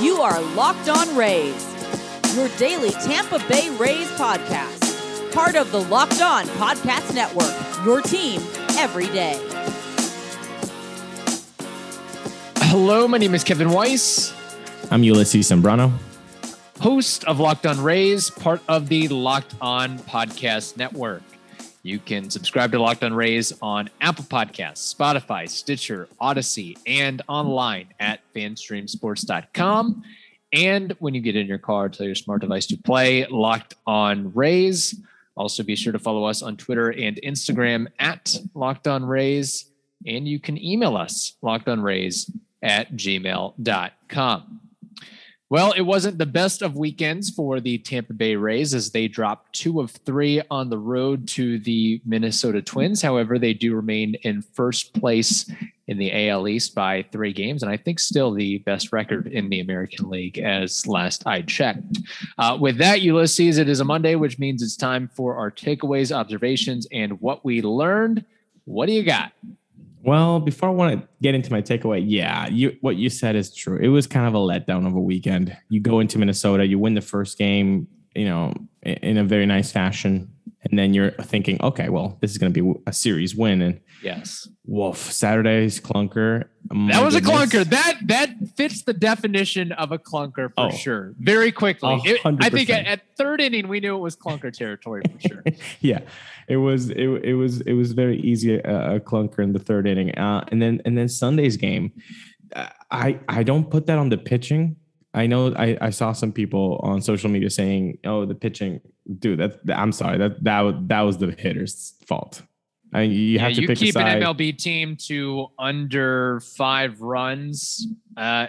You are Locked On Rays, your daily Tampa Bay Rays podcast. Part of the Locked On Podcast Network, your team every day. Hello, my name is Kevin Weiss, I'm Ulysses Sembrano. host of Locked On Rays, part of the Locked On Podcast Network. You can subscribe to Locked On Rays on Apple Podcasts, Spotify, Stitcher, Audacy, and online at fanstreamsports.com. And when you get in your car, tell your smart device to play Locked On Rays. Also, be sure to follow us on Twitter and Instagram at Locked On Rays. And you can email us, lockedonrays at gmail.com. Well, it wasn't the best of weekends for the Tampa Bay Rays as they dropped two of three on the road to the Minnesota Twins. However, they do remain in first place in the AL East by three games, and I think still the best record in the American League as last I checked. Uh, with that, Ulysses, it is a Monday, which means it's time for our takeaways, observations, and what we learned. What do you got? Well, before I want to get into my takeaway, yeah, you what you said is true. It was kind of a letdown of a weekend. You go into Minnesota, you win the first game, you know, in, in a very nice fashion, and then you're thinking, okay, well, this is going to be a series win, and Yes. woof, Saturday's clunker. My That was a clunker. That that fits the definition of a clunker for Oh. sure. Very quickly. It- I think at, at third inning we knew it was clunker territory for sure. yeah, it was it, it was it was very easy uh, a clunker in the third inning, uh, and then and then Sunday's game, uh, I I don't put that on the pitching. I know I, I saw some people on social media saying, "Oh, the pitching, dude." That, that- I'm sorry that that that was the hitter's fault. I mean, you yeah, have to you pick keep a side. an MLB team to under five runs. Uh,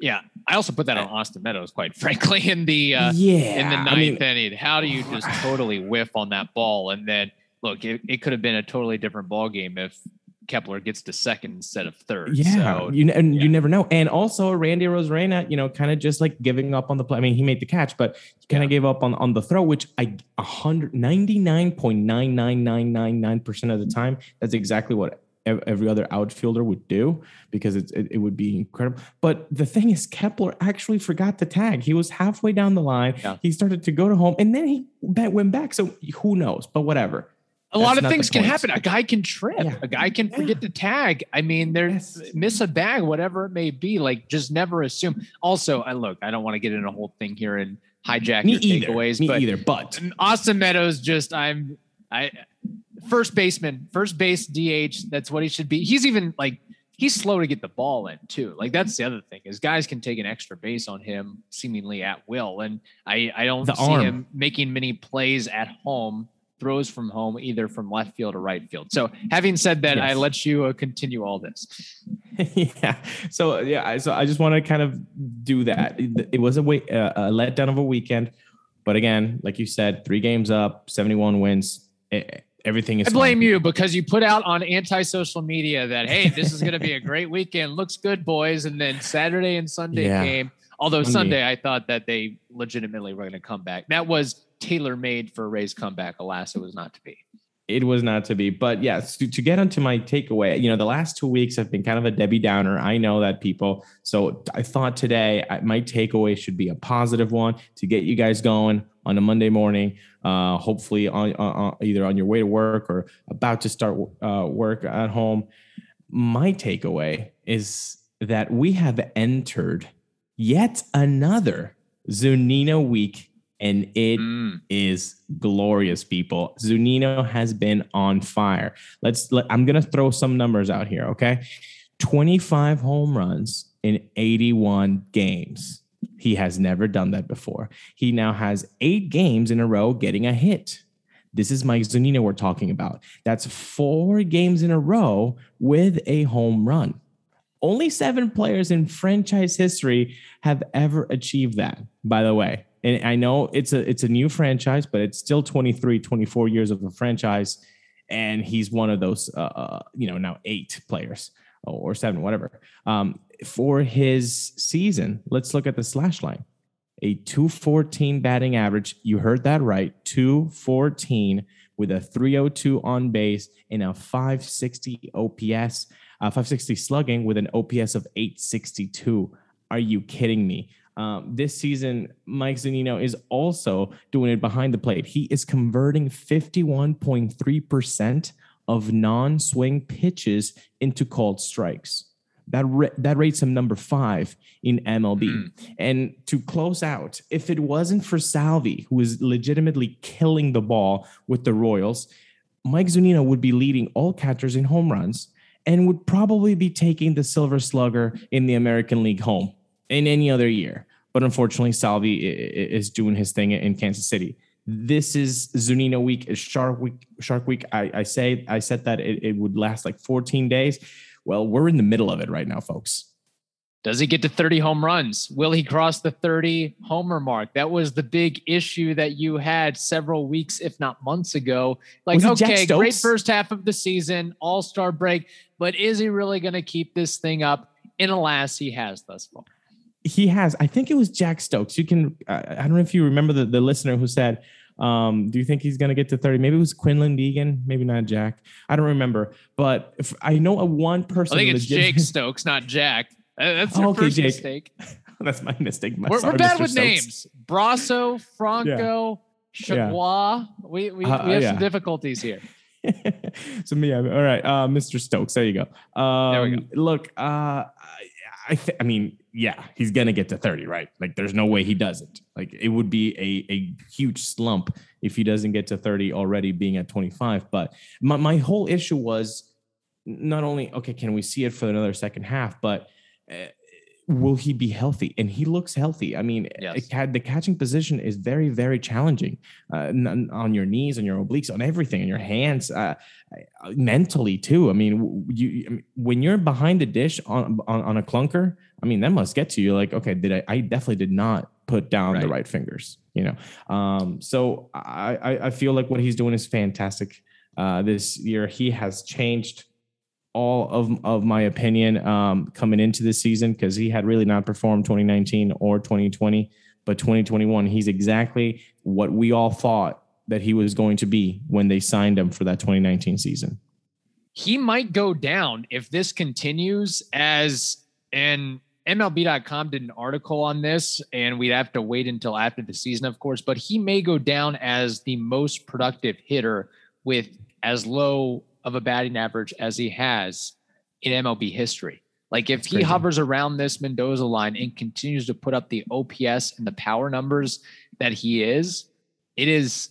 yeah, I also put that on Austin Meadows, quite frankly, in the uh, yeah, in the ninth I mean, inning. How do you just totally whiff on that ball? And then look, it, it could have been a totally different ball game if Kepler gets to second instead of third. Yeah, So, you and yeah. you never know. And also Randy Arozarena, you know, kind of just like giving up on the play. I mean, he made the catch, but he kind of gave up on on the throw, which I 199.99999% of the mm-hmm. time, that's exactly what every other outfielder would do because it's, it, it would be incredible. But the thing is, Kepler actually forgot to tag. He was halfway down the line. Yeah. He started to go to home and then he went back. So who knows? But whatever. A lot of things can happen. A guy can trip. Yeah. A guy can forget to tag. I mean, there's Yes. miss a bag, whatever it may be. Like, just never assume. Also, I look. I don't want to get in a whole thing here and hijack Me your either. takeaways, Me but either. But Austin Meadows just I'm I first baseman, first base DH. That's what he should be. He's even like he's slow to get the ball in too. Like that's the other thing is guys can take an extra base on him seemingly at will, and I I don't The see arm. him making many plays at home. Throws from home, either from left field or right field. So, having said that, I let you uh, continue all this. yeah. So yeah. I- So I just want to kind of do that. It, it was a, way, uh, a letdown of a weekend, but again, like you said, three games up, seventy-one wins. Everything is. I blame fine. you because you put out on anti-social media that hey, this is going to be a great weekend. Looks good, boys. And then Saturday and Sunday Yeah. came. Although Sunday. Sunday, I thought that they legitimately were going to come back. That was tailor-made for Ray's comeback. Alas, it was not to be. It was not to be. But yeah, to, to get onto my takeaway, you know, the last two weeks have been kind of a Debbie Downer. I know that people. So I thought today I, my takeaway should be a positive one to get you guys going on a Monday morning. Uh, hopefully on either on your way to work or about to start uh, work at home. My takeaway is that we have entered yet another Zunino week, and it Mm. is glorious, people. Zunino has been on fire. Let's. Let, I'm gonna throw some numbers out here. Okay, 25 home runs in 81 games. He has never done that before. He now has eight games in a row getting a hit. This is Mike Zunino we're talking about. That's four games in a row with a home run. Only seven players in franchise history have ever achieved that, by the way. And I know it's a it's a new franchise, but it's still 23, 24 years of a franchise. And he's one of those uh, uh, you know, now eight players or seven, whatever. Um, for his season, let's look at the slash line. A 214 batting average. You heard that right. 214 with a 302 on base and a 560 OPS, uh, 560 slugging with an OPS of 862. Are you kidding me? Um, this season, Mike Zunino is also doing it behind the plate. He is converting 51.3% of non swing pitches into called strikes. That, ra- that rates him number five in MLB. Mm. And to close out, if it wasn't for Salvy, who is legitimately killing the ball with the Royals, Mike Zunino would be leading all catchers in home runs and would probably be taking the Silver Slugger in the American League home in any other year. But unfortunately, Salvy is doing his thing in Kansas City. This is Zunino week, is Shark week. Shark week. I, I say I said that it, it would last like 14 days. Well, we're in the middle of it right now, folks. Does he get to 30 home runs? Will he cross the 30 homer mark? That was the big issue that you had several weeks, if not months ago. Like, okay, great first half of the season, all star break, but is he really going to keep this thing up? And alas, he has thus far. He has. I think it was Jack Stokes. You can, I don't know if you remember the, the listener who said, um, do you think he's going to get to 30? Maybe it was Quinlan Deegan, maybe not Jack. I don't remember. But if I know a one person. I think it's Jake Stokes, not Jack. Uh, that's your okay, first Jake. mistake. That's my mistake. My we're, we're bad Mr. with Stokes. names. Brosseau, Franco, yeah. Chagua. Yeah. We, we, uh, we have yeah. some difficulties here. so yeah, all right, uh, Mr. Stokes. There you go. Um, there we go. Look, uh, I, th- I mean, yeah, he's gonna get to 30, right? Like there's no way he doesn't. Like it would be a, a huge slump if he doesn't get to 30 already being at 25. But my, my whole issue was not only okay, can we see it for another second half, but uh, will he be healthy? And he looks healthy. I mean, yes. the catching position is very, very challenging uh, on your knees, on your obliques, on everything, on your hands, uh, mentally too. I mean, you when you're behind the dish on, on, on a clunker, I mean, that must get to you. Like, okay, did I? I definitely did not put down right. the right fingers. You know, um, so I, I feel like what he's doing is fantastic. Uh, this year, he has changed all of, of my opinion um, coming into this season because he had really not performed 2019 or 2020. But 2021, he's exactly what we all thought that he was going to be when they signed him for that 2019 season. He might go down if this continues as and MLB.com did an article on this, and we'd have to wait until after the season, of course. But he may go down as the most productive hitter with as low of a batting average as he has in MLB history. Like if he hovers around this Mendoza line and continues to put up the OPS and the power numbers that he is, it is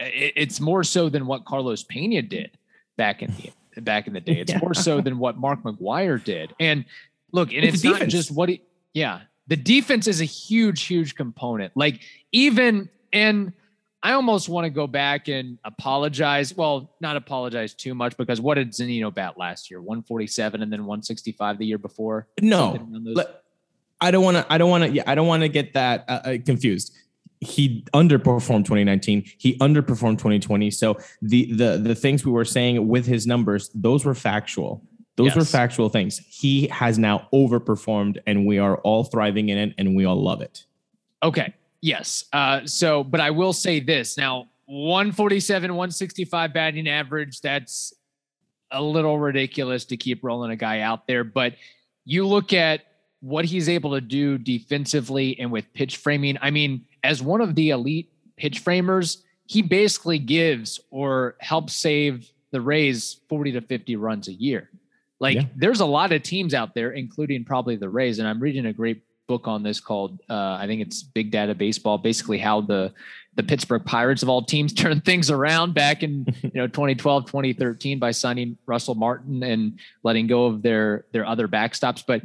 it's more so than what Carlos Pena did back in the back in the day. It's yeah. more so than what Mark McGwire did. And look, and it's not just what he yeah, the defense is a huge, huge component. Like even and I almost want to go back and apologize. Well, not apologize too much because what did Zunino bat last year? 147 and then 165 the year before. No, I don't want to. I don't want to. Yeah, I don't want to get that uh, uh confused. He underperformed 2019. He underperformed 2020. So the the the things we were saying with his numbers, those were factual. Those yes. were factual things. He has now overperformed, and we are all thriving in it, and we all love it. Okay. Yes. Uh, so, but I will say this now 147, 165 batting average. That's a little ridiculous to keep rolling a guy out there. But you look at what he's able to do defensively and with pitch framing. I mean, as one of the elite pitch framers, he basically gives or helps save the Rays 40 to 50 runs a year. Like yeah. there's a lot of teams out there, including probably the Rays. And I'm reading a great book on this called uh, I think it's Big Data Baseball, basically how the the Pittsburgh Pirates of all teams turned things around back in you know 2012, 2013 by signing Russell Martin and letting go of their their other backstops. But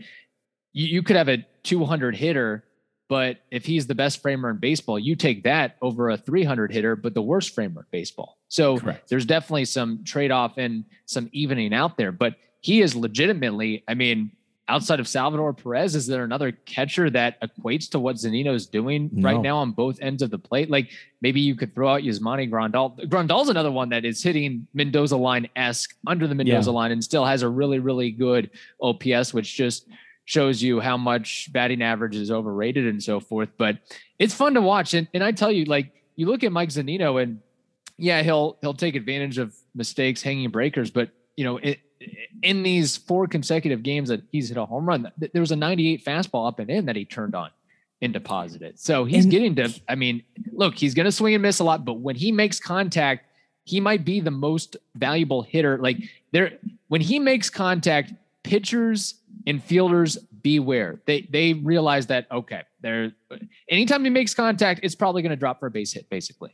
you, you could have a 200 hitter, but if he's the best framer in baseball, you take that over a 300 hitter, but the worst framer in baseball. So Correct. there's definitely some trade off and some evening out there. But he is legitimately, I mean, outside of Salvador Perez, is there another catcher that equates to what is doing no. right now on both ends of the plate? Like maybe you could throw out Yasmani Grandal. Grandal's another one that is hitting Mendoza line esque under the Mendoza yeah. line and still has a really, really good OPS, which just shows you how much batting average is overrated and so forth. But it's fun to watch. And, and I tell you, like, you look at Mike Zunino and yeah, he'll he'll take advantage of mistakes, hanging breakers, but you know, it, in these four consecutive games that he's hit a home run, there was a 98 fastball up and in that he turned on and deposited. So he's and, getting to, I mean, look, he's going to swing and miss a lot, but when he makes contact, he might be the most valuable hitter. Like there, when he makes contact, pitchers and fielders beware. They they realize that okay, there anytime he makes contact, it's probably going to drop for a base hit, basically.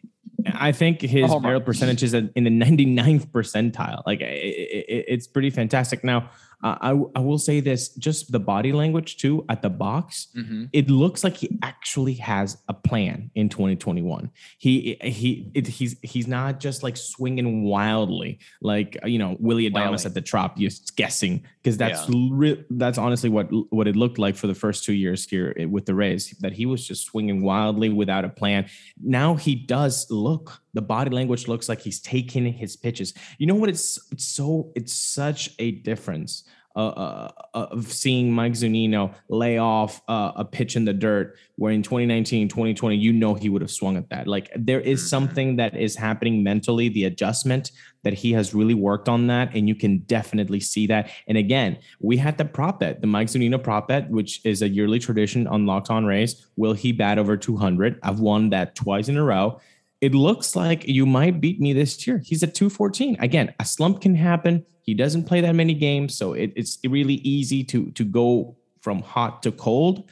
I think his barrel percentage is in the 99th percentile. Like it, it, it's pretty fantastic. Now, uh, I, I will say this just the body language too at the box mm-hmm. it looks like he actually has a plan in 2021 he he it, he's he's not just like swinging wildly like you know willy adames at the trop just guessing because that's yeah. re- that's honestly what what it looked like for the first two years here with the rays that he was just swinging wildly without a plan now he does look the body language looks like he's taking his pitches. You know what? It's it's so it's such a difference uh, uh, uh, of seeing Mike Zunino lay off uh, a pitch in the dirt, where in 2019, 2020, you know he would have swung at that. Like there is mm-hmm. something that is happening mentally, the adjustment that he has really worked on that, and you can definitely see that. And again, we had the prop bet, the Mike Zunino prop bet, which is a yearly tradition on Locked On Rays. Will he bat over 200? I've won that twice in a row it looks like you might beat me this year. He's at 214. Again, a slump can happen. He doesn't play that many games, so it, it's really easy to to go from hot to cold.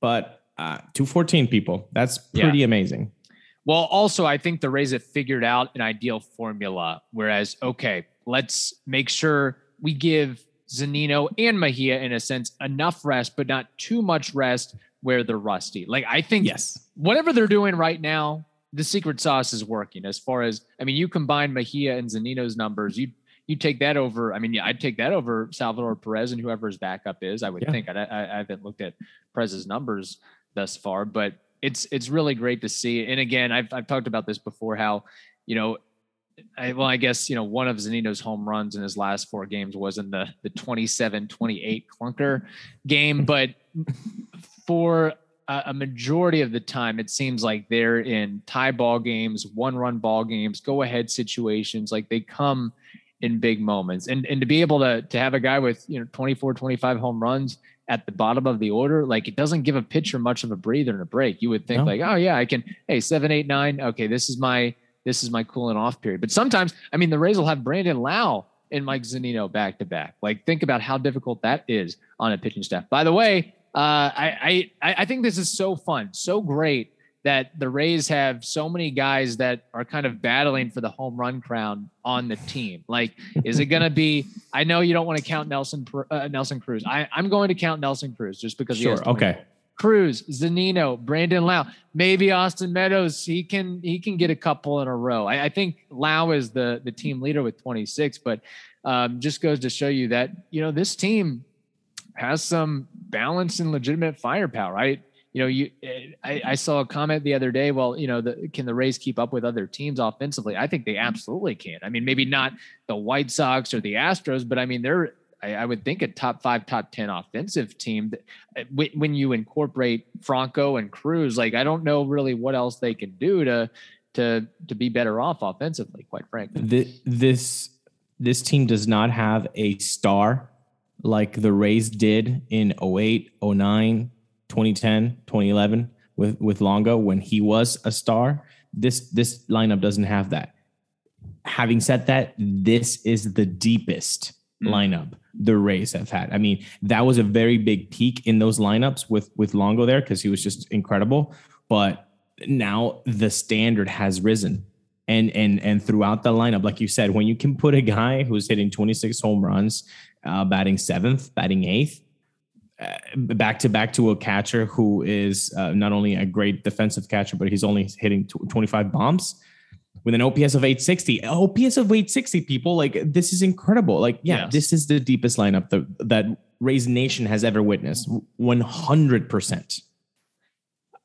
But uh, 214 people, that's pretty yeah. amazing. Well, also, I think the Rays have figured out an ideal formula. Whereas, okay, let's make sure we give Zunino and Mejia, in a sense, enough rest, but not too much rest where they're rusty. Like, I think yes, whatever they're doing right now, the secret sauce is working as far as I mean, you combine Mejia and Zunino's numbers, you you take that over. I mean, yeah, I'd take that over Salvador Perez and whoever his backup is. I would yeah. think. I, I, I, haven't looked at Perez's numbers thus far, but it's it's really great to see. And again, I've I've talked about this before. How you know, I, well, I guess you know one of Zunino's home runs in his last four games was in the the 27-28 clunker game, but for a majority of the time, it seems like they're in tie ball games, one run ball games, go ahead situations. Like they come in big moments. And, and to be able to, to have a guy with, you know, 24, 25 home runs at the bottom of the order, like it doesn't give a pitcher much of a breather and a break. You would think no. like, oh yeah, I can, Hey, seven, eight, nine. Okay. This is my, this is my cooling off period. But sometimes, I mean, the Rays will have Brandon Lowe and Mike Zunino back to back. Like think about how difficult that is on a pitching staff. By the way, uh, I, I I think this is so fun, so great that the Rays have so many guys that are kind of battling for the home run crown on the team. Like, is it going to be? I know you don't want to count Nelson uh, Nelson Cruz. I, I'm going to count Nelson Cruz just because. Sure. okay. Cruz, Zunino, Brandon Lowe, maybe Austin Meadows. He can he can get a couple in a row. I, I think Lowe is the the team leader with 26, but um, just goes to show you that you know this team has some balance and legitimate firepower, right? You know, you I, I, saw a comment the other day. Well, you know, the, can the Rays keep up with other teams offensively? I think they mm-hmm. absolutely can. I mean, maybe not the White Sox or the Astros, but I mean, they're I, I would think a top five, top ten offensive team. That, uh, when you incorporate Franco and Cruz, like I don't know really what else they can do to to to be better off offensively. Quite frankly, the, this this team does not have a star like the Rays did in 08, 09, 2010, 2011 with with Longo when he was a star. This this lineup doesn't have that. Having said that, this is the deepest mm. lineup the Rays have had. I mean, that was a very big peak in those lineups with with Longo there because he was just incredible. But now the standard has risen. And and and throughout the lineup, like you said, when you can put a guy who's hitting 26 home runs uh, batting seventh, batting eighth, uh, back to back to a catcher who is uh, not only a great defensive catcher, but he's only hitting 25 bombs with an OPS of 860. OPS of 860, people like this is incredible. Like, yeah, yes. this is the deepest lineup that, that Rays Nation has ever witnessed. 100%.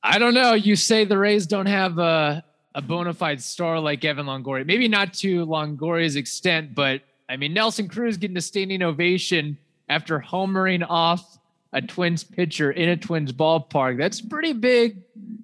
I don't know. You say the Rays don't have a, a bona fide star like Evan Longoria. Maybe not to Longoria's extent, but I mean, Nelson Cruz getting a standing ovation after homering off a Twins pitcher in a Twins ballpark. That's pretty big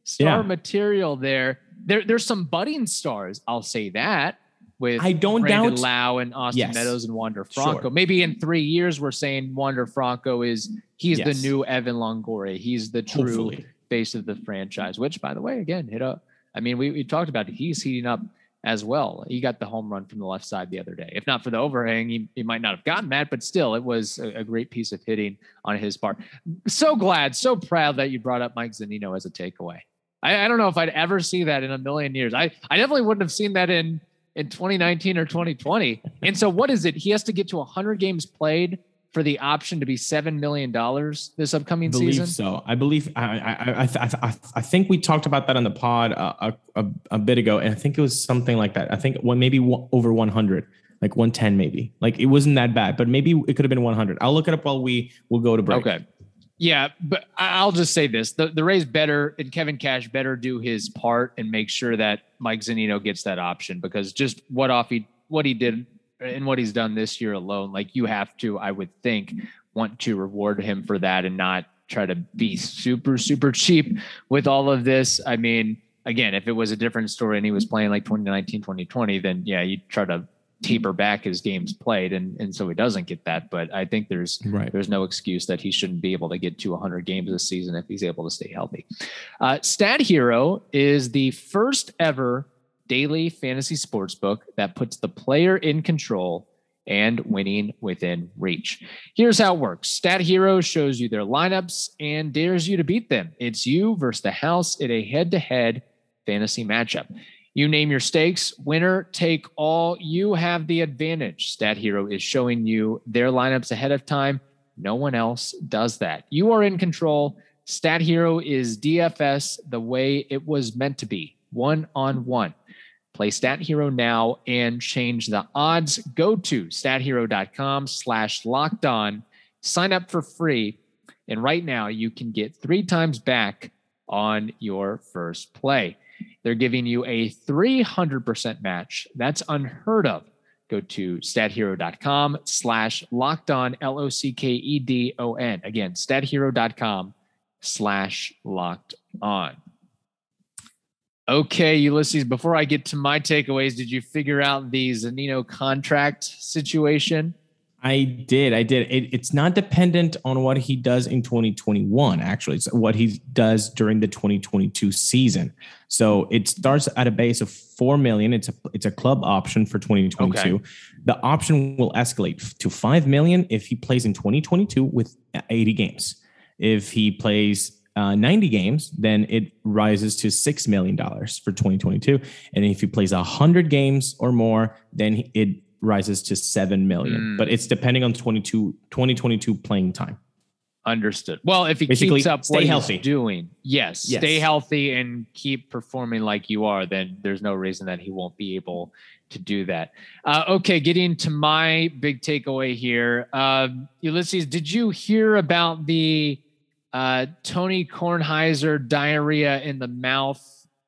star yeah. material there. there, there's some budding stars. I'll say that with I don't Brandon doubt- Lowe and Austin Yes. Meadows and Wander Franco. Sure. Maybe in three years, we're saying Wander Franco is he's Yes. the new Evan Longoria. He's the true Hopefully. face of the franchise. Which, by the way, again, hit up. I mean, we, we talked about it. He's heating up as well. He got the home run from the left side the other day. If not for the overhang, he, he might not have gotten that, but still, it was a, a great piece of hitting on his part. So glad, so proud that you brought up Mike Zunino as a takeaway. I, I don't know if I'd ever see that in a million years. I, I definitely wouldn't have seen that in in 2019 or 2020. And so, what is it? He has to get to 100 games played for the option to be seven million dollars this upcoming believe season. so. I believe I I, I, I, I I think we talked about that on the pod uh, a, a, a bit ago, and I think it was something like that. I think one maybe over 100, like 110, maybe. Like it wasn't that bad, but maybe it could have been 100. I'll look it up while we will go to break. Okay. Yeah, but I'll just say this: the the Rays better and Kevin Cash better do his part and make sure that Mike Zunino gets that option because just what off he what he did and what he's done this year alone, like you have to, I would think, want to reward him for that and not try to be super super cheap with all of this. I mean, again, if it was a different story and he was playing like 2019, 2020, then yeah, you try to taper back his games played and and so he doesn't get that. But I think there's Right. there's no excuse that he shouldn't be able to get to 100 games this season if he's able to stay healthy. Uh, Stat Hero is the first ever daily fantasy sports book that puts the player in control and winning within reach. Here's how it works Stat Hero shows you their lineups and dares you to beat them. It's you versus the house in a head to head fantasy matchup. You name your stakes, winner take all. You have the advantage. Stat Hero is showing you their lineups ahead of time. No one else does that. You are in control. Stat Hero is DFS the way it was meant to be, one on one. Play Stat Hero now and change the odds. Go to stathero.com slash locked on. Sign up for free. And right now you can get three times back on your first play. They're giving you a 300% match. That's unheard of. Go to stathero.com slash locked on, L O C K E D O N. Again, stathero.com slash locked on. Okay, Ulysses, before I get to my takeaways, did you figure out the Zunino contract situation? I did. I did. It, it's not dependent on what he does in 2021, actually. It's what he does during the 2022 season. So it starts at a base of 4 million. It's a it's a club option for 2022. Okay. The option will escalate to 5 million if he plays in 2022 with 80 games. If he plays uh, 90 games, then it rises to $6 million for 2022. And if he plays 100 games or more, then it rises to 7 million. Mm. But it's depending on 22, 2022 playing time. Understood. Well, if he Basically, keeps up stay what healthy. he's doing, yes, Yes. stay healthy and keep performing like you are, then there's no reason that he won't be able to do that. Uh, okay, getting to my big takeaway here. Um, Ulysses, did you hear about the uh, Tony Kornheiser diarrhea in the mouth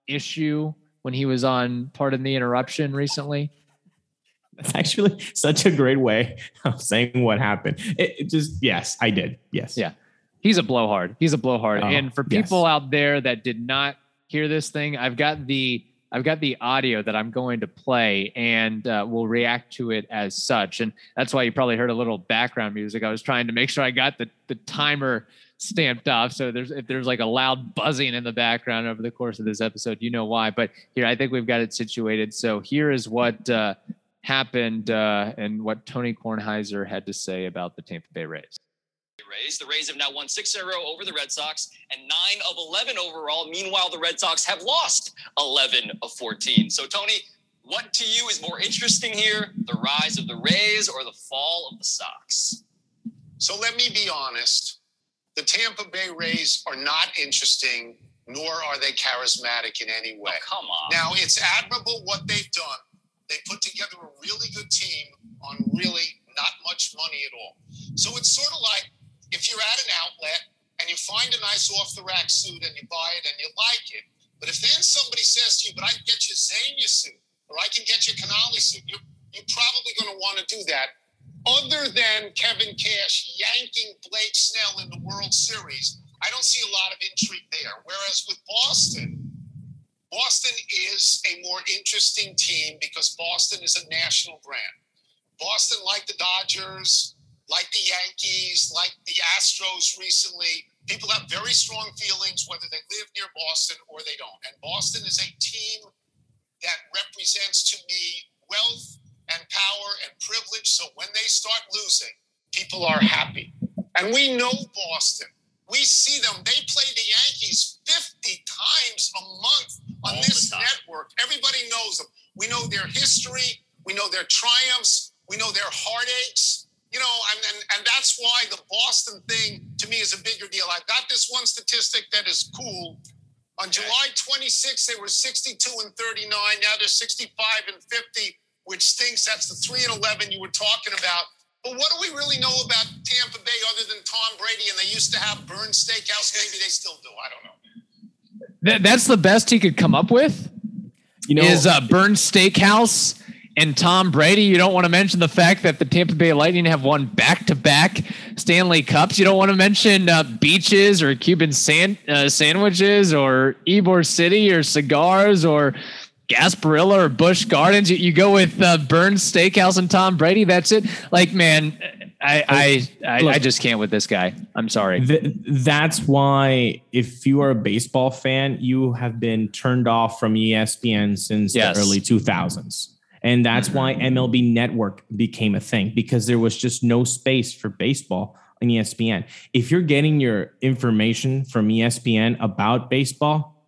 issue when he was on Pardon the Interruption recently? That's actually such a great way of saying what happened. It, it just, yes, I did. Yes. Yeah. He's a blowhard. He's a blowhard. Oh, and for yes. people out there that did not hear this thing, I've got the I've got the audio that I'm going to play, and uh, we'll react to it as such. And that's why you probably heard a little background music. I was trying to make sure I got the the timer stamped off. So there's if there's like a loud buzzing in the background over the course of this episode, you know why. But here, I think we've got it situated. So here is what uh, happened uh, and what Tony Kornheiser had to say about the Tampa Bay Rays. Rays. The Rays have now won six in a row over the Red Sox and nine of 11 overall. Meanwhile, the Red Sox have lost 11 of 14. So, Tony, what to you is more interesting here? The rise of the Rays or the fall of the Sox? So let me be honest. The Tampa Bay Rays are not interesting, nor are they charismatic in any way. Oh, come on. Now, it's admirable what they've done. They put together a really good team on really not much money at all. So it's sort of like if you're at an outlet and you find a nice off the rack suit and you buy it and you like it, but if then somebody says to you, but I can get you a Zegna suit or I can get you a Canali suit, you're, you're probably going to want to do that. Other than Kevin Cash yanking Blake Snell in the World Series, I don't see a lot of intrigue there. Whereas with Boston, Boston is a more interesting team because Boston is a national brand. Boston, like the Dodgers, like the Yankees, like the Astros recently, people have very strong feelings whether they live near Boston or they don't. And Boston is a team that represents to me wealth and power and privilege. So when they start losing, people are happy. And we know Boston. We see them. They play the Yankees 50 times a month on All this network. Everybody knows them. We know their history. We know their triumphs. We know their heartaches. You know, and, and, and that's why the Boston thing to me is a bigger deal. I've got this one statistic that is cool. On July 26th, they were 62 and 39. Now they're 65 and 50, which stinks. That's the 3 and 11 you were talking about. But what do we really know about Tampa Bay other than Tom Brady? And they used to have Bern's Steakhouse. Maybe they still do. I don't know. That, that's the best he could come up with. You know, is uh, Bern's Steakhouse and Tom Brady. You don't want to mention the fact that the Tampa Bay Lightning have won back-to-back Stanley Cups. You don't want to mention uh, beaches or Cuban sand, uh, sandwiches or Ybor City or cigars or Gasparilla or Busch Gardens. You, you go with uh, Bern's Steakhouse and Tom Brady. That's it. Like, man, I I, I, Look. I just can't with this guy. I'm sorry. Th- that's why if you are a baseball fan, you have been turned off from ESPN since Yes. the early 2000s. And that's why MLB Network became a thing because there was just no space for baseball on ESPN. If you're getting your information from ESPN about baseball,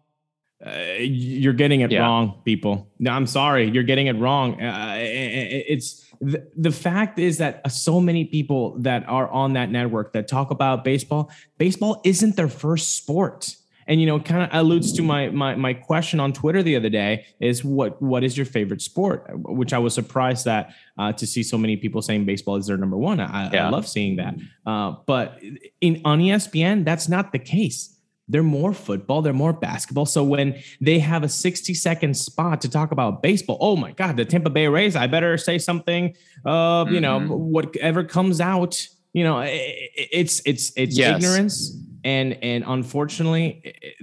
uh, you're getting it Yeah. wrong, people. No, I'm sorry, you're getting it wrong. Uh, it's the, the fact is that so many people that are on that network that talk about baseball, baseball isn't their first sport. And you know, kind of alludes to my my my question on Twitter the other day is what what is your favorite sport? Which I was surprised that uh, to see so many people saying baseball is their number one. I, I love seeing that. Uh, but in on ESPN, that's not the case. They're more football, they're more basketball. So when they have a 60 second spot to talk about baseball, oh my God, the Tampa Bay Rays, I better say something, uh, you know, Mhm. whatever comes out, you know, it's, it's, it's Yes. ignorance. And, and unfortunately,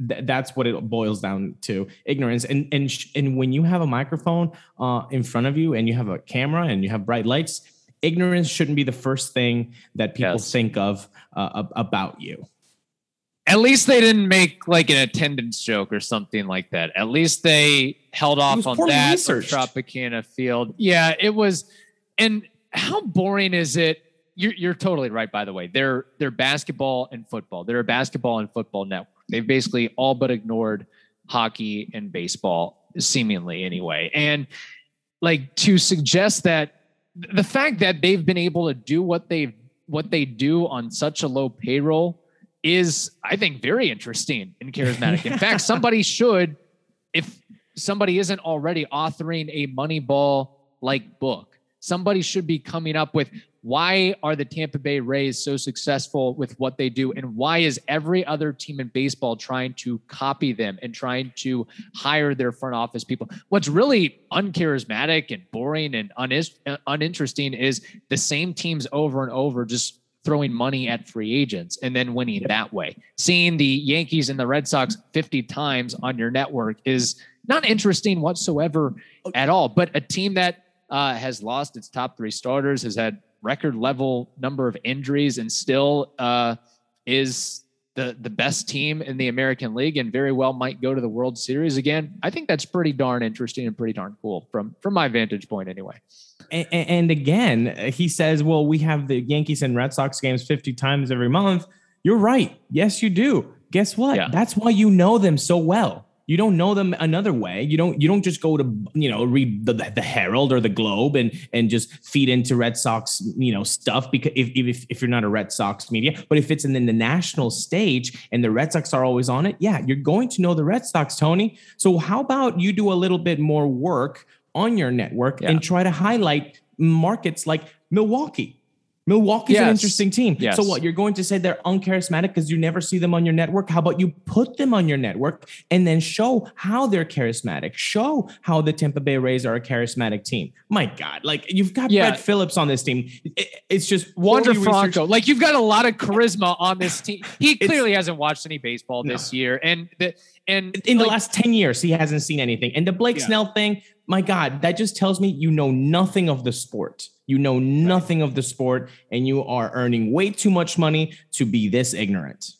th- that's what it boils down to ignorance. And, and, sh- and when you have a microphone uh, in front of you and you have a camera and you have bright lights, ignorance shouldn't be the first thing that people Yes. think of uh, about you. At least they didn't make like an attendance joke or something like that. At least they held off on that researched. Tropicana Field. Yeah, it was. And how boring is it? You're, you're totally right. By the way, they're they're basketball and football. They're a basketball and football network. They've basically all but ignored hockey and baseball, seemingly anyway. And like to suggest that the fact that they've been able to do what they what they do on such a low payroll is I think very interesting and charismatic. In fact, somebody should if somebody isn't already authoring a Moneyball like book, somebody should be coming up with why are the Tampa Bay Rays so successful with what they do and why is every other team in baseball trying to copy them and trying to hire their front office people. What's really uncharismatic and boring and uninteresting is the same teams over and over just throwing money at free agents and then winning that way. Seeing the Yankees and the Red Sox 50 times on your network is not interesting whatsoever at all. But a team that uh, has lost its top three starters, has had record level number of injuries, and still uh, is the the best team in the American League, and very well might go to the World Series again. I think that's pretty darn interesting and pretty darn cool from from my vantage point, anyway. And, and again, he says, well, we have the Yankees and Red Sox games 50 times every month. You're right. Yes, you do. Guess what? Yeah. That's why you know them so well. You don't know them another way. You don't. You don't just go to you know read the, the Herald or the Globe and and just feed into Red Sox you know stuff because if if, if you're not a Red Sox media, but if it's in the national stage and the Red Sox are always on it, yeah, you're going to know the Red Sox, Tony. So how about you do a little bit more work on your network Yeah. and try to highlight markets like Milwaukee. Milwaukee's an interesting team. Yes. So what? You're going to say they're uncharismatic because you never see them on your network? How about you put them on your network and then show how they're charismatic? Show how the Tampa Bay Rays are a charismatic team. My God, like you've got Yeah. Brett Phillips on this team. It's just Wander. Franco, like you've got a lot of charisma on this team. He clearly hasn't watched any baseball No. this year, and the and in the last 10 years, he hasn't seen anything. And the Blake Yeah. Snell thing, my God, that just tells me you know nothing of the sport. You know nothing of the sport, and you are earning way too much money to be this ignorant.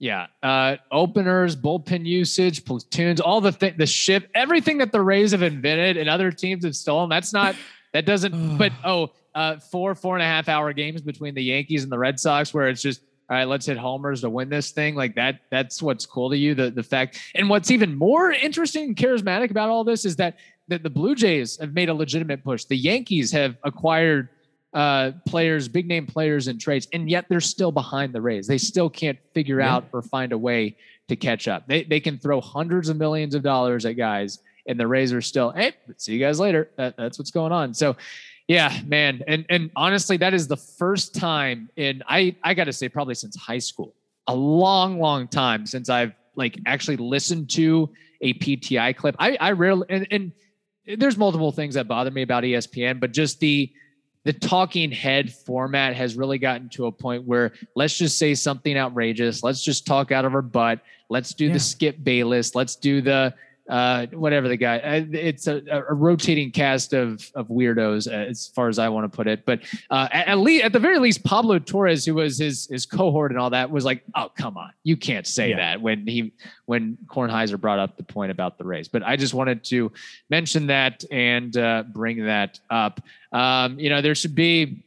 Yeah, uh, openers, bullpen usage, platoons, all the th- the ship, everything that the Rays have invented and other teams have stolen. That's not that doesn't. but oh, uh, four four and a half hour games between the Yankees and the Red Sox, where it's just all right, let's hit homers to win this thing. Like that. That's what's cool to you. The the fact and what's even more interesting and charismatic about all this is that that the Blue Jays have made a legitimate push. The Yankees have acquired uh, players, big name players and trades, and yet they're still behind the Rays. They still can't figure Yeah. out or find a way to catch up. They they can throw hundreds of millions of dollars at guys, and the Rays are still, hey, see you guys later. That, that's what's going on. So, yeah, man, and and honestly, that is the first time in I I got to say probably since high school, a long long time since I've like actually listened to a PTI clip. I I rarely and and there's multiple things that bother me about ESPN, but just the the talking head format has really gotten to a point where let's just say something outrageous. Let's just talk out of our butt. Let's do Yeah. the Skip Bayless. Let's do the uh, whatever the guy. uh, It's a, a rotating cast of of weirdos, uh, as far as I want to put it. But uh, at, at least, at the very least, Pablo Torres, who was his his cohort and all that, was like, "Oh, come on, you can't say Yeah. that." When he when Kornheiser brought up the point about the race, but I just wanted to mention that and uh, bring that up. Um, you know, there should be,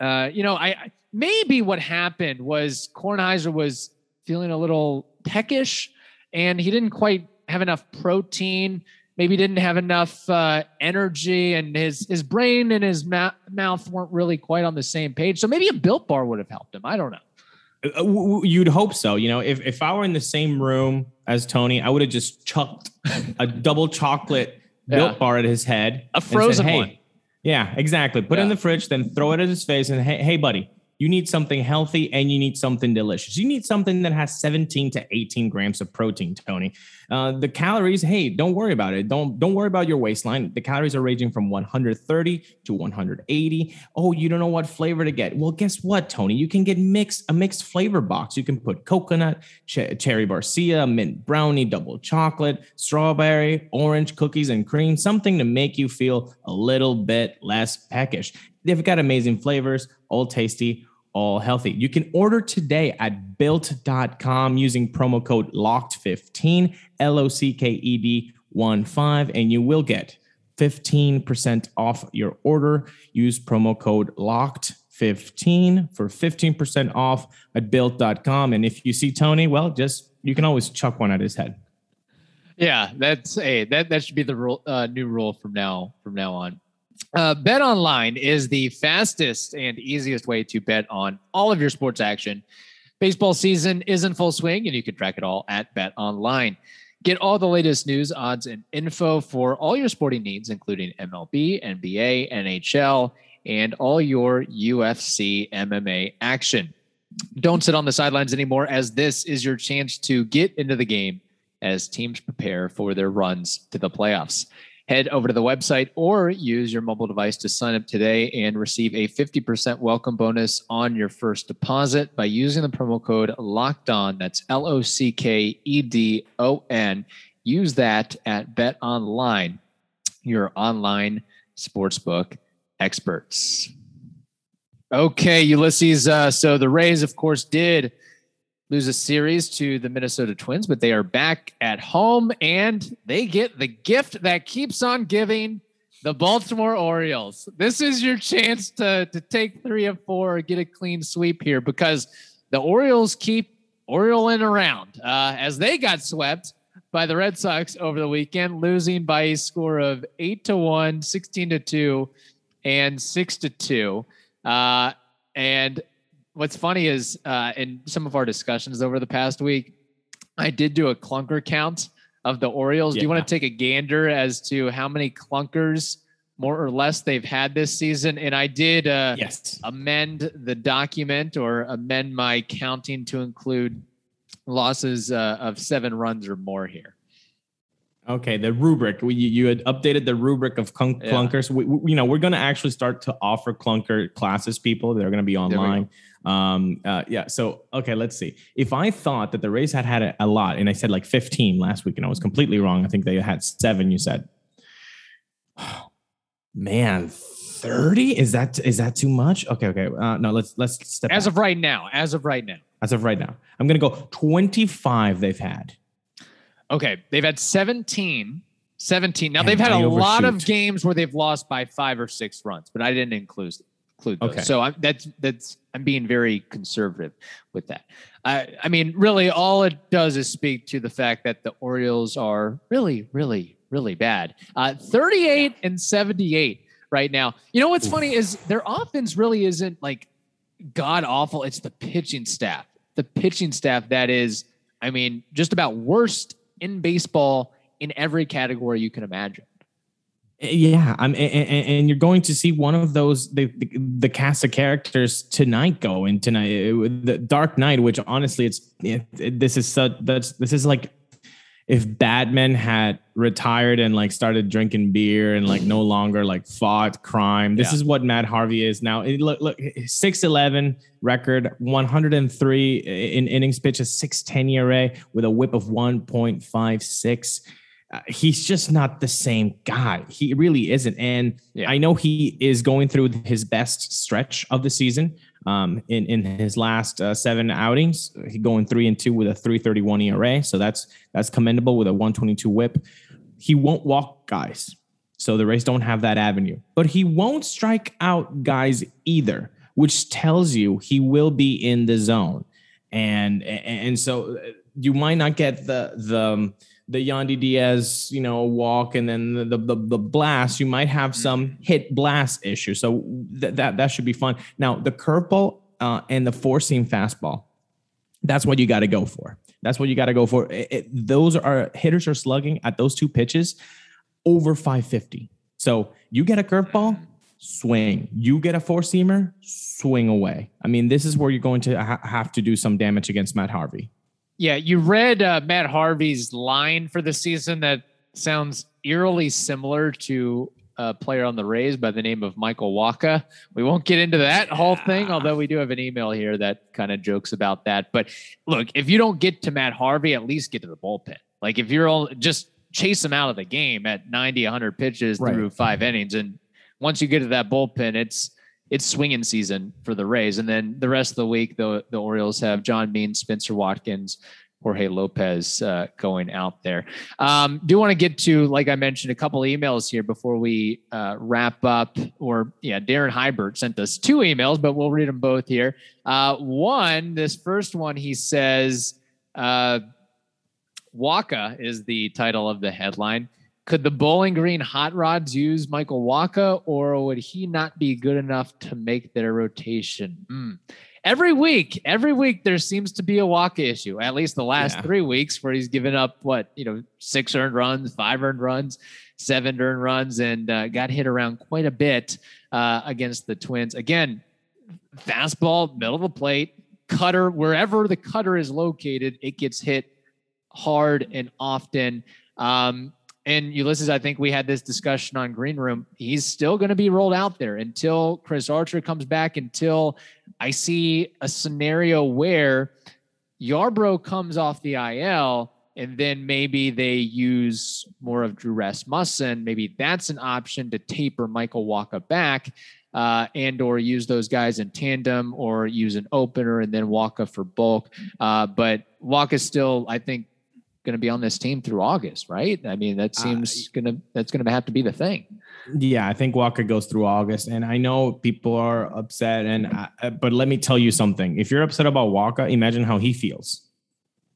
uh, you know, I I- maybe what happened was Kornheiser was feeling a little peckish, and he didn't quite have enough protein. Maybe didn't have enough uh, energy, and his his brain and his ma- mouth weren't really quite on the same page. So maybe a Built Bar would have helped him. I don't know. Uh, w- You'd hope so. You know, if, if I were in the same room as Tony, I would have just chucked a double chocolate built Yeah. bar at his head. A and said, frozen "Hey." one. Yeah, exactly. Put it in the fridge, then throw it at his face and hey, hey, buddy, you need something healthy and you need something delicious. You need something that has 17 to 18 grams of protein, Tony. Uh, the calories, hey, don't worry about it. Don't don't worry about your waistline. The calories are ranging from 130 to 180. Oh, you don't know what flavor to get. Well, guess what, Tony? You can get mixed a mixed flavor box. You can put coconut, ch- cherry barcia, mint brownie, double chocolate, strawberry, orange, cookies and cream, something to make you feel a little bit less peckish. They've got amazing flavors, all tasty, all healthy. You can order today at built.com using promo code LOCKED15, L O C K E D 1 5, and you will get 15% off your order. Use promo code LOCKED15 for 15% off at built.com. And if you see Tony, well, just you can always chuck one at his head. Yeah, that's a that that should be the rule, uh, new rule from now from now on. Uh, bet online is the fastest and easiest way to bet on all of your sports action. Baseball season is in full swing, and you can track it all at Bet Online. Get all the latest news, odds, and info for all your sporting needs, including MLB, NBA, NHL, and all your UFC MMA action. Don't sit on the sidelines anymore, as this is your chance to get into the game as teams prepare for their runs to the playoffs. Head over to the website or use your mobile device to sign up today and receive a 50% welcome bonus on your first deposit by using the promo code locked on. That's L O C K E D O N. Use that at Bet Online, your online sportsbook experts. Okay, Ulysses. Uh, so the Rays, of course, did lose a series to the Minnesota Twins, but they are back at home and they get the gift that keeps on giving the Baltimore Orioles. This is your chance to, to take three of four or get a clean sweep here because the Orioles keep Orioling around uh, as they got swept by the Red Sox over the weekend, losing by a score of eight to one, 16 to two, and six to two. Uh, and what's funny is uh, in some of our discussions over the past week, I did do a clunker count of the Orioles. Do you want to take a gander as to how many clunkers more or less they've had this season. And I did uh, Yes. amend the document or amend my counting to include losses uh, of seven runs or more here. Okay, the rubric. We, you you had updated the rubric of clunk, Yeah. clunkers. We, we- you know, we're going to actually start to offer clunker classes. People, they're going to be online. Um, uh, yeah. So, okay, let's see. If I thought that the Rays had had a, a lot, and I said like 15 last week, and I was completely wrong. I think they had seven. You said, man, 30 is that is that too much? Okay, okay. Uh, no, let's let's step As back. of right now, as of right now. as of right now. I'm going to go 25. They've had. Okay, they've had 17. 17. Now Man, they've had a I lot of games where they've lost by five or six runs, but I didn't include include those. Okay. So I'm that's that's I'm being very conservative with that. I I mean, really, all it does is speak to the fact that the Orioles are really, really, really bad. Uh, 38 and 78 right now. You know what's funny is their offense really isn't like god awful. It's the pitching staff. The pitching staff that is, I mean, just about worst in baseball in every category you can imagine. Yeah, I'm, and, and you're going to see one of those the, the the cast of characters tonight go in tonight uh, the Dark Knight, which honestly, it's it, it- this is such that's this is like if Batman had retired and like started drinking beer and like no longer like fought crime. This Yeah. is what Matt Harvey is now. It, look, look, six eleven record, one hundred and three in innings pitched, a six ten ERA with a WHIP of one point five six uh, he's just not the same guy. He really isn't. And Yeah. I know he is going through his best stretch of the season. Um, in in his last uh, seven outings, he going three and two with a 331 ERA. So that's that's commendable with a 122 WHIP. He won't walk guys, so the Rays don't have that avenue. But he won't strike out guys either, which tells you he will be in the zone. And and so uh, you might not get the the um, the Yandy Diaz, you know, walk and then the the, the blast. You might have some hit blast issue, so th- that that should be fun. Now the curveball uh, and the four seam fastball, that's what you got to go for. That's what you got to go for. It- it- those are hitters are slugging at those two pitches over 550. So you get a curveball, swing. You get a four seamer, swing away. I mean, this is where you're going to ha- have to do some damage against Matt Harvey. Yeah, you read uh, Matt Harvey's line for the season that sounds eerily similar to a player on the Rays by the name of Michael Wacha. We won't get into that whole thing, although we do have an email here that kind of jokes about that. But look, if you don't get to Matt Harvey, at least get to the bullpen. Like if you're all just chase him out of the game at 90, 100 pitches Right. through five innings, and once you get to that bullpen, it's it's swinging season for the Rays. And then the rest of the week, the the Orioles have John Means, Spencer Watkins, Jorge Lopez uh, going out there. Um, do want to get to, like I mentioned, a couple emails here before we uh, wrap up. Or yeah, Darren Hybert sent us two emails, but we'll read them both here. Uh, one, this first one, he says, uh, Wacha is the title of the headline. Could the Bowling Green Hot Rods use Michael Wacha, or would he not be good enough to make their rotation? Hmm. Every week, every week there seems to be a Wacha issue. At least the last Yeah. three weeks, where he's given up what you know, six earned runs, five earned runs, seven earned runs, and uh, got hit around quite a bit uh, against the Twins. Again, fastball, middle of the plate, cutter, wherever the cutter is located, it gets hit hard and often. Um, and Ulysses, I think we had this discussion on Green Room. He's still going to be rolled out there until Chris Archer comes back, until I see a scenario where Yarbrough comes off the IL and then maybe they use more of Drew Rasmussen. Maybe that's an option to taper Michael Wacha back uh, and or use those guys in tandem or use an opener and then Wacha for bulk. Uh, but Wacha's still, I think, going to be on this team through August, right? I mean, that Uh, seems gonna that's going to have to be the thing. Yeah, I think Wacha goes through August, and I know people are upset. And uh, but let me tell you something: if you're upset about Wacha, imagine how he feels.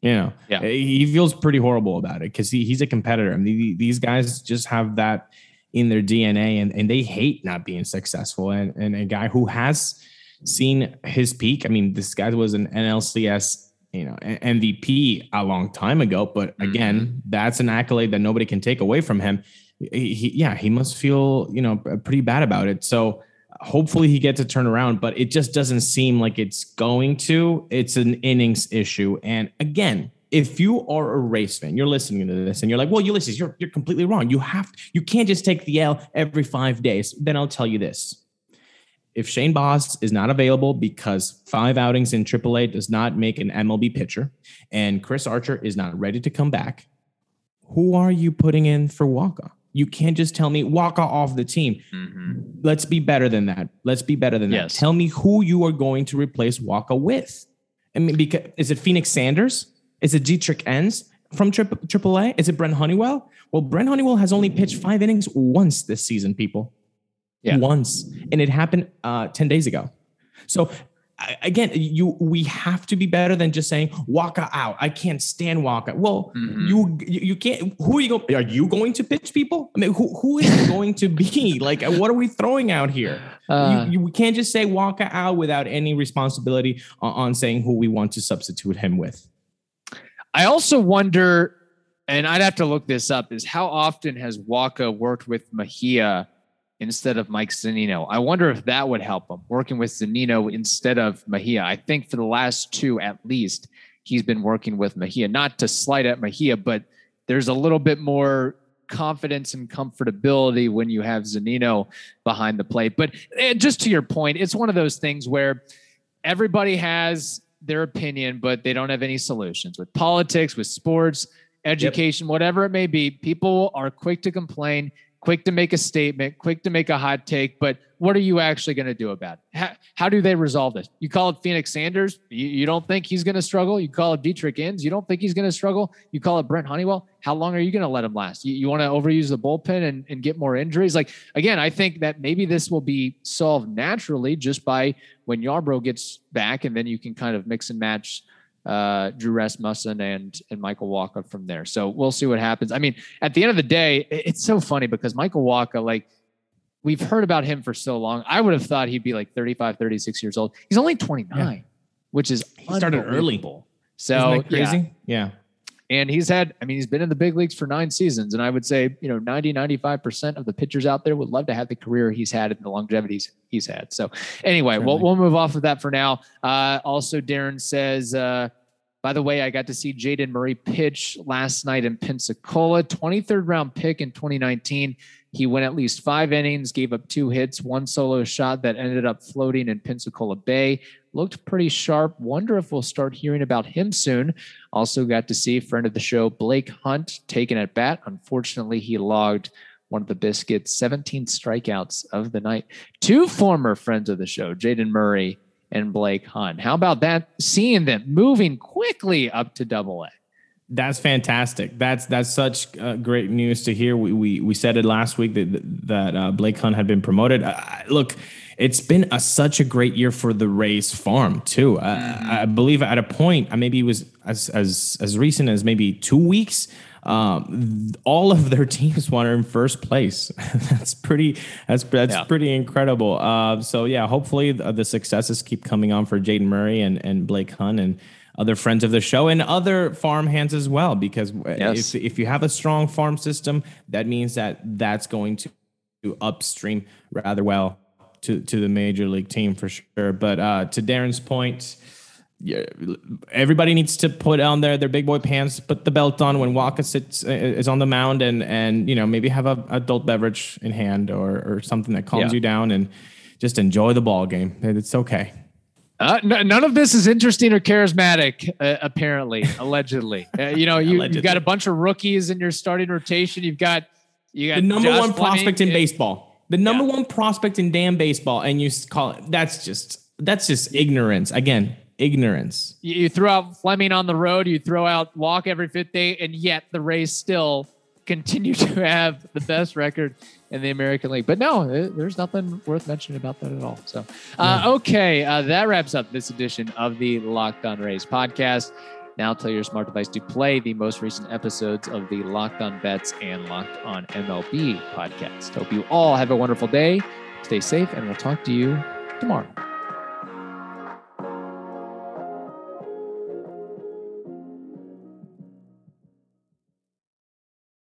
You know, Yeah. he feels pretty horrible about it because he, he's a competitor. I mean, these guys just have that in their DNA, and, and they hate not being successful. And and a guy who has seen his peak. I mean, this guy was an NLCS you know MVP a long time ago, but again, mm-hmm. that's an accolade that nobody can take away from him. he, he- yeah, he must feel you know pretty bad about it. So hopefully he gets a turnaround, but it just doesn't seem like it's going to. It's an innings issue, and again. If you are a Rays fan, you're listening to this and you're like, well, Ulysses, you're, you're completely wrong. You have you can't just take the L every five days. Then I'll tell you this if Shane Baz is not available because five outings in AAA does not make an MLB pitcher, and Chris Archer is not ready to come back, who are you putting in for Wacha? You can't just tell me Wacha off the team. Mhm. Let's be better than that. Let's be better than Yes. that. Tell me who you are going to replace Wacha with. I mean, because is it Phoenix Sanders? Is it Dietrich Enns from Tri- AAA? Is it Brent Honeywell? Well, Brent Honeywell has only pitched five innings once this season, people. Yeah. Once. And it happened uh, 10 days ago. So again, you we have to be better than just saying Wacha out. I can't stand Wacha. Well, Mhm. you you can't. Who are you going? Are you going to pitch people? I mean, who who is going to be? Like, what are we throwing out here? Uh, you, you we can't just say Wacha out without any responsibility on, on saying who we want to substitute him with. I also wonder, and I'd have to look this up, is how often has Wacha worked with Mejia instead of Mike Zunino? I wonder if that would help him working with Zunino instead of Mejia. I think for the last two, at least, he's been working with Mejia. Not to slight at Mejia, but there's a little bit more confidence and comfortability when you have Zunino behind the plate. But just to your point, it's one of those things where everybody has their opinion, but they don't have any solutions with politics, with sports, education, whatever it may be. People are quick to complain, quick to make a statement, quick to make a hot take. But what are you actually going to do about it? How, how do they resolve this? You call it Phoenix Sanders. You, you don't think he's going to struggle. You call it Dietrich Enns. You don't think he's going to struggle. You call it Brent Honeywell. How long are you going to let him last? You, you want to overuse the bullpen and, and get more injuries? Like, again, I think that maybe this will be solved naturally just by when Yarbrough gets back, and then you can kind of mix and match uh, Drew Rasmussen and and Michael Wacha from there. So we'll see what happens. I mean, at the end of the day, it's so funny because Michael Wacha, like we've heard about him for so long. I would have thought he'd be like 35, 36 years old. He's only 29, which is He started early. So Isn't that yeah. crazy? Yeah. And he's had, I mean, he's been in the big leagues for nine seasons. And I would say, you know, 90, 95% of the pitchers out there would love to have the career he's had and the longevity he's, had. So anyway, we'll, we'll move off of that for now. Uh, also, Darren says, uh, by the way, I got to see Jayden Murray pitch last night in Pensacola, 23rd round pick in 2019. He went at least five innings, gave up two hits, one solo shot that ended up floating in Pensacola Bay. Looked pretty sharp. Wonder if we'll start hearing about him soon. Also got to see friend of the show, Blake Hunt, taken at bat. Unfortunately, he logged one of the Biscuits' 17 strikeouts of the night. Two former friends of the show, Jayden Murray and Blake Hunt. How about that? Seeing them moving quickly up to double A. That's fantastic. That's that's such uh, great news to hear. We, we we said it last week that that uh, Blake Hunt had been promoted. Uh, look, it's been a, such a great year for the Rays farm too. Uh, I believe at a point, uh, maybe it was as as as recent as maybe two weeks. Um, all of their teams won in first place. that's pretty. That's that's Yeah. pretty incredible. Uh, so yeah, hopefully the, the successes keep coming on for Jayden Murray and and Blake Hunt and other friends of the show and other farm hands as well. Because Yes. if if you have a strong farm system, that means that that's going to upstream rather well to to the major league team for sure. But uh, to Darren's point, yeah, everybody needs to put on their their big boy pants, put the belt on when Wacha sits uh, is on the mound, and and you know maybe have a adult beverage in hand or or something that calms Yeah. you down and just enjoy the ball game. It's okay. Uh, none of this is interesting or charismatic, uh, apparently, allegedly. Uh, you know, you, you've got a bunch of rookies in your starting rotation. You've got you got The number Josh one Fleming. prospect in Uh, baseball. The number Yeah. one prospect in damn baseball, and you call it that's just that's just ignorance. Again, ignorance. You, you throw out Fleming on the road, you throw out Walk every fifth day, and yet the Rays still continue to have the best record in the American League. But no, eh, there's nothing worth mentioning about that at all. So, uh, okay, uh, that wraps up this edition of the Locked On Rays podcast. Now tell your smart device to play the most recent episodes of the Locked On Bets and Locked On MLB podcast. Hope you all have a wonderful day. Stay safe, and we'll talk to you tomorrow.